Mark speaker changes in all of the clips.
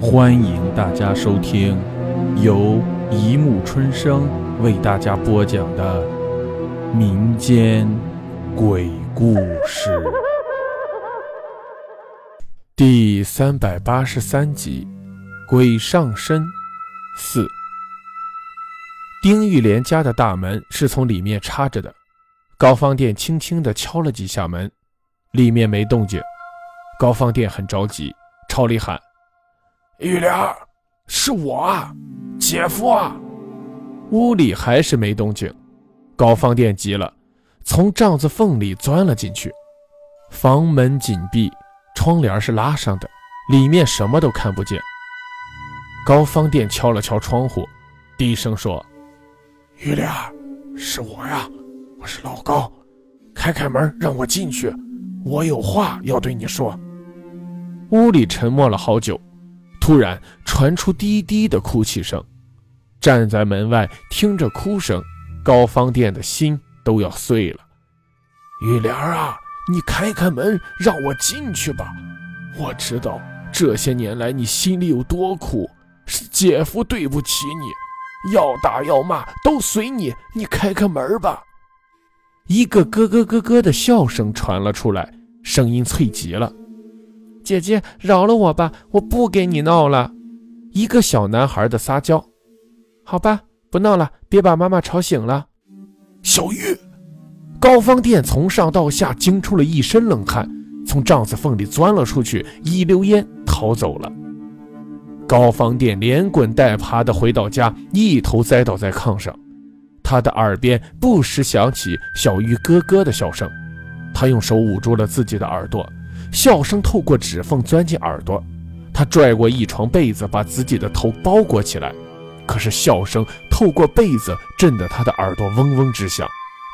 Speaker 1: 欢迎大家收听由一木春生为大家播讲的民间鬼故事第三百八十三集《鬼上身四》。丁玉莲家的大门是从里面插着的，高方殿轻轻地敲了几下门，里面没动静。高方殿很着急，朝里喊：“玉莲，是我啊，姐夫啊！”屋里还是没动静。高方店急了，从帐子缝里钻了进去。房门紧闭，窗帘是拉上的，里面什么都看不见。高方店敲了敲窗户，低声说：“玉莲，是我呀，我是老高，开开门，让我进去，我有话要对你说。”屋里沉默了好久，突然传出低低的哭泣声。站在门外听着哭声，高方店的心都要碎了。玉莲啊，你开开门，让我进去吧。我知道这些年来你心里有多苦，是姐夫对不起你，要打要骂都随你。你开开门吧。一个咯咯咯咯的笑声传了出来，声音脆极了。姐姐，饶了我吧，我不跟你闹了。一个小男孩的撒娇。好吧，不闹了，别把妈妈吵醒了。小玉，高方店从上到下惊出了一身冷汗，从帐子缝里钻了出去，一溜烟逃走了。高方店连滚带爬的回到家，一头栽倒在炕上，他的耳边不时响起小玉咯咯的笑声，他用手捂住了自己的耳朵。笑声透过指缝钻进耳朵，他拽过一床被子，把自己的头包裹起来。可是笑声透过被子，震得他的耳朵嗡嗡直响，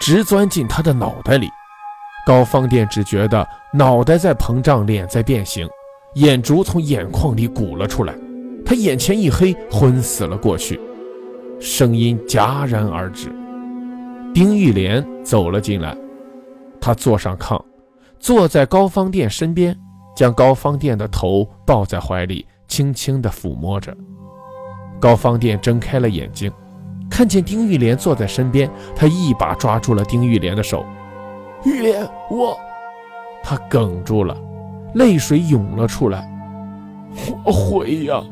Speaker 1: 直钻进他的脑袋里。高方店只觉得脑袋在膨胀，脸在变形，眼珠从眼眶里鼓了出来，他眼前一黑，昏死了过去。声音戛然而止。丁玉莲走了进来，他坐上炕。坐在高方店身边，将高方店的头抱在怀里，轻轻地抚摸着。高方店睁开了眼睛，看见丁玉莲坐在身边，他一把抓住了丁玉莲的手。玉莲，我……他哽住了，泪水涌了出来。我悔呀，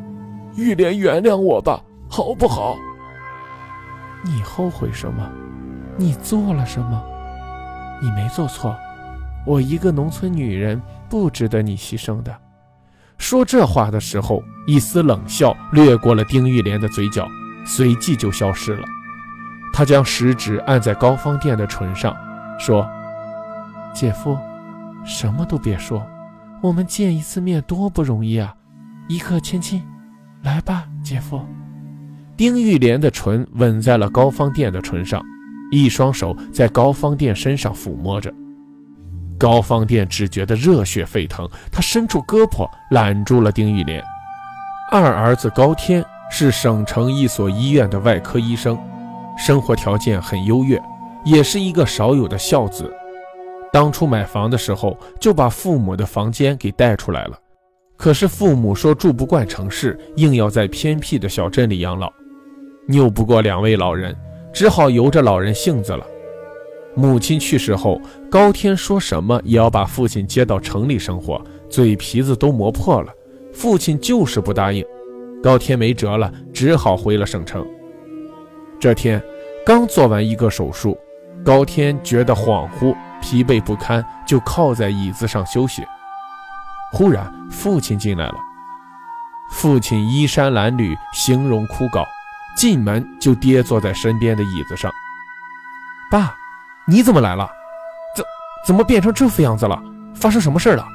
Speaker 1: 玉莲，原谅我吧，好不好？你后悔什么？你做了什么？你没做错。我一个农村女人不值得你牺牲的。说这话的时候，一丝冷笑掠过了丁玉莲的嘴角，随即就消失了。他将食指按在高方店的唇上，说：“姐夫，什么都别说，我们见一次面多不容易啊！一刻千金，来吧，姐夫。”丁玉莲的唇吻在了高方店的唇上，一双手在高方店身上抚摸着。高方店只觉得热血沸腾，他伸出胳膊揽住了丁玉莲。二儿子高天是省城一所医院的外科医生，生活条件很优越，也是一个少有的孝子。当初买房的时候，就把父母的房间给带出来了。可是父母说住不惯城市，硬要在偏僻的小镇里养老，拗不过两位老人，只好由着老人性子了。母亲去世后，高天说什么也要把父亲接到城里生活，嘴皮子都磨破了。父亲就是不答应，高天没辙了，只好回了省城。这天刚做完一个手术，高天觉得恍惚、疲惫不堪，就靠在椅子上休息。忽然，父亲进来了。父亲衣衫褴褛，形容枯槁，进门就跌坐在身边的椅子上。爸。你怎么来了？怎怎么变成这副样子了？发生什么事了？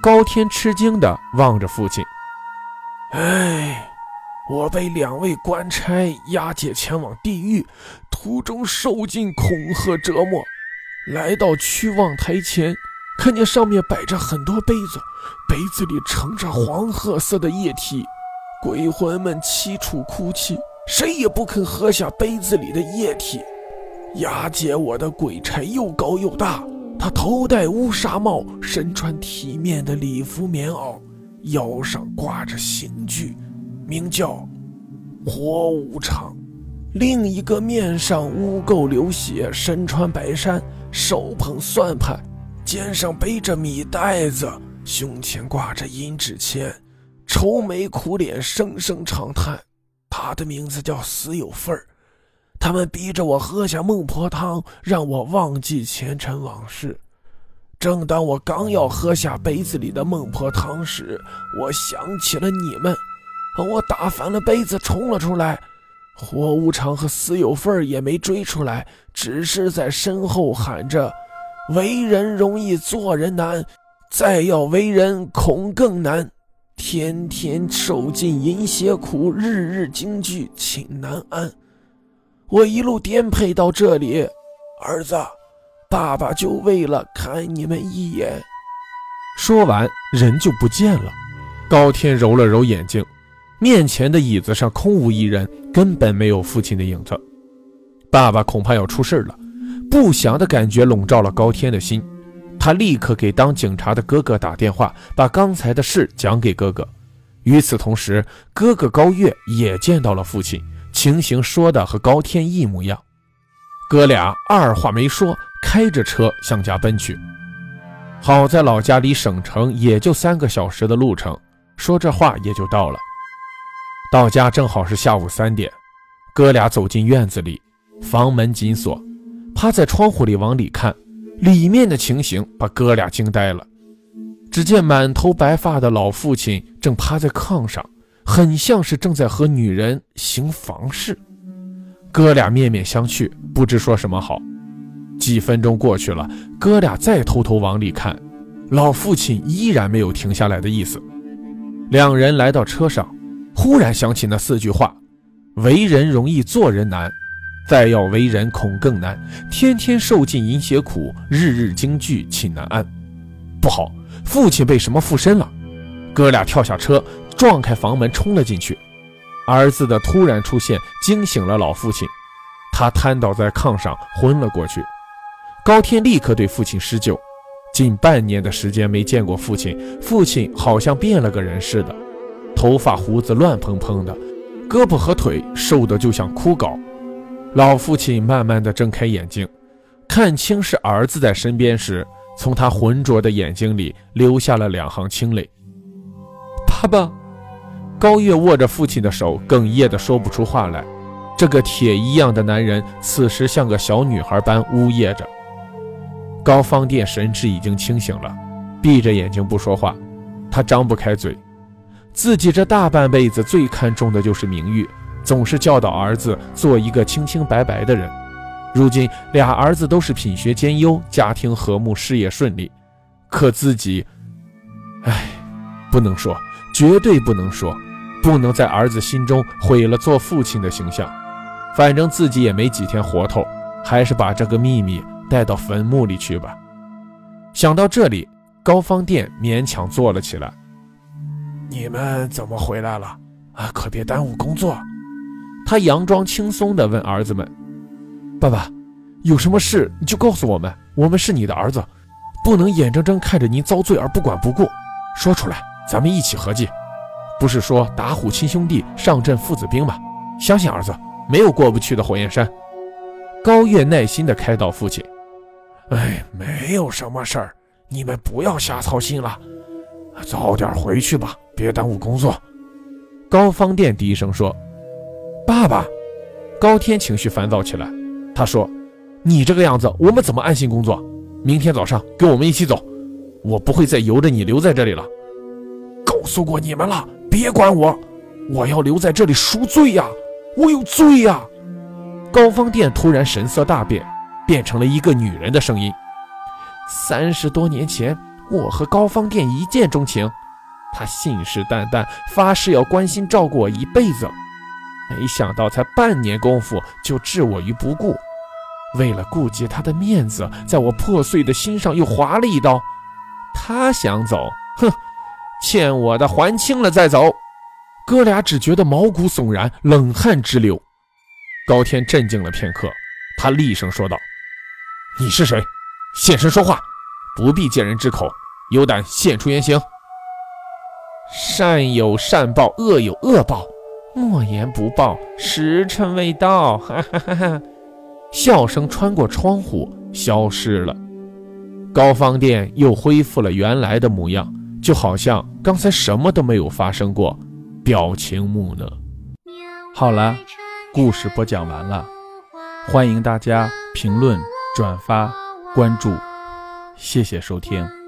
Speaker 1: 高天吃惊地望着父亲。哎，我被两位官差押解前往地狱，途中受尽恐吓折磨，来到屈望台前，看见上面摆着很多杯子，杯子里盛着黄褐色的液体，鬼魂们凄楚哭泣，谁也不肯喝下杯子里的液体。押解我的鬼差又高又大，他头戴乌纱帽，身穿体面的礼服棉袄，
Speaker 2: 腰上挂着刑具，名叫火无常；另一个面上污垢流血，身穿白衫，手捧算盘，肩上背着米袋子，胸前挂着银纸钱，愁眉苦脸，声声长叹。他的名字叫死有份儿。他们逼着我喝下孟婆汤，让我忘记前尘往事。正当我刚要喝下杯子里的孟婆汤时，我想起了你们，我打翻了杯子冲了出来。火无常和死有份也没追出来，只是在身后喊着：“为人容易做人难，再要为人恐更难。天天受尽淫邪苦，日日惊惧寝难安。”我一路颠沛到这里，儿子，爸爸就为了看你们一眼。
Speaker 1: 说完，人就不见了。高天揉了揉眼睛，面前的椅子上空无一人，根本没有父亲的影子。爸爸恐怕要出事了，不祥的感觉笼罩了高天的心。他立刻给当警察的哥哥打电话，把刚才的事讲给哥哥。与此同时，哥哥高月也见到了父亲。情形说的和高天一模一样，哥俩二话没说，开着车向家奔去。好在老家离省城也就三个小时的路程，说这话也就到了。到家正好是下午三点，哥俩走进院子里，房门紧锁，趴在窗户里往里看，里面的情形把哥俩惊呆了。只见满头白发的老父亲正趴在炕上。很像是正在和女人行房事，哥俩面面相觑，不知说什么好。几分钟过去了，哥俩再偷偷往里看，老父亲依然没有停下来的意思。两人来到车上，忽然想起那四句话：“为人容易做人难，再要为人恐更难。天天受尽淫邪苦，日日惊惧寝难安。”不好，父亲被什么附身了！哥俩跳下车。撞开房门，冲了进去。儿子的突然出现惊醒了老父亲，他瘫倒在炕上，昏了过去。高天立刻对父亲施救。近半年的时间没见过父亲，父亲好像变了个人似的，头发胡子乱蓬蓬的，胳膊和腿瘦得就像枯槁。老父亲慢慢的睁开眼睛，看清是儿子在身边时，从他浑浊的眼睛里流下了两行清泪。爸爸。高月握着父亲的手，哽咽的说不出话来。这个铁一样的男人，此时像个小女孩般呜咽着。高方殿神志已经清醒了，闭着眼睛不说话。他张不开嘴。自己这大半辈子最看重的就是名誉，总是教导儿子做一个清清白白的人。如今俩儿子都是品学兼优，家庭和睦，事业顺利，可自己，唉，不能说，绝对不能说。不能在儿子心中毁了做父亲的形象，反正自己也没几天活头，还是把这个秘密带到坟墓里去吧。想到这里，高方殿勉强坐了起来。
Speaker 2: 你们怎么回来了？啊，可别耽误工作。
Speaker 1: 他佯装轻松地问儿子们：“爸爸，有什么事你就告诉我们，我们是你的儿子，不能眼睁睁看着您遭罪而不管不顾。说出来，咱们一起合计。”不是说打虎亲兄弟，上阵父子兵吗？相信儿子，没有过不去的火焰山。高月耐心地开导父亲：“
Speaker 2: 哎，没有什么事儿，你们不要瞎操心了，早点回去吧，别耽误工作。”
Speaker 1: 高方殿低声说：“爸爸。”高天情绪烦躁起来，他说：“你这个样子，我们怎么安心工作？明天早上跟我们一起走，我不会再由着你留在这里了。”
Speaker 2: 告诉过你们了。别管我，我要留在这里赎罪呀！我有罪呀！
Speaker 1: 高方殿突然神色大变，变成了一个女人的声音。三十多年前，我和高方殿一见钟情，他信誓旦旦发誓要关心照顾我一辈子，没想到才半年功夫就置我于不顾。为了顾及他的面子，在我破碎的心上又划了一刀。他想走，哼！欠我的还清了再走，哥俩只觉得毛骨悚然，冷汗直流。高天镇静了片刻，他厉声说道：“你是谁？现身说话，不必借人之口，有胆现出原形。”善有善报，恶有恶报，莫言不报，时辰未到。哈哈哈哈！笑声穿过窗户消失了，高方店又恢复了原来的模样，就好像刚才什么都没有发生过，表情木讷。
Speaker 3: 好了，故事播讲完了，欢迎大家评论、转发、关注，谢谢收听。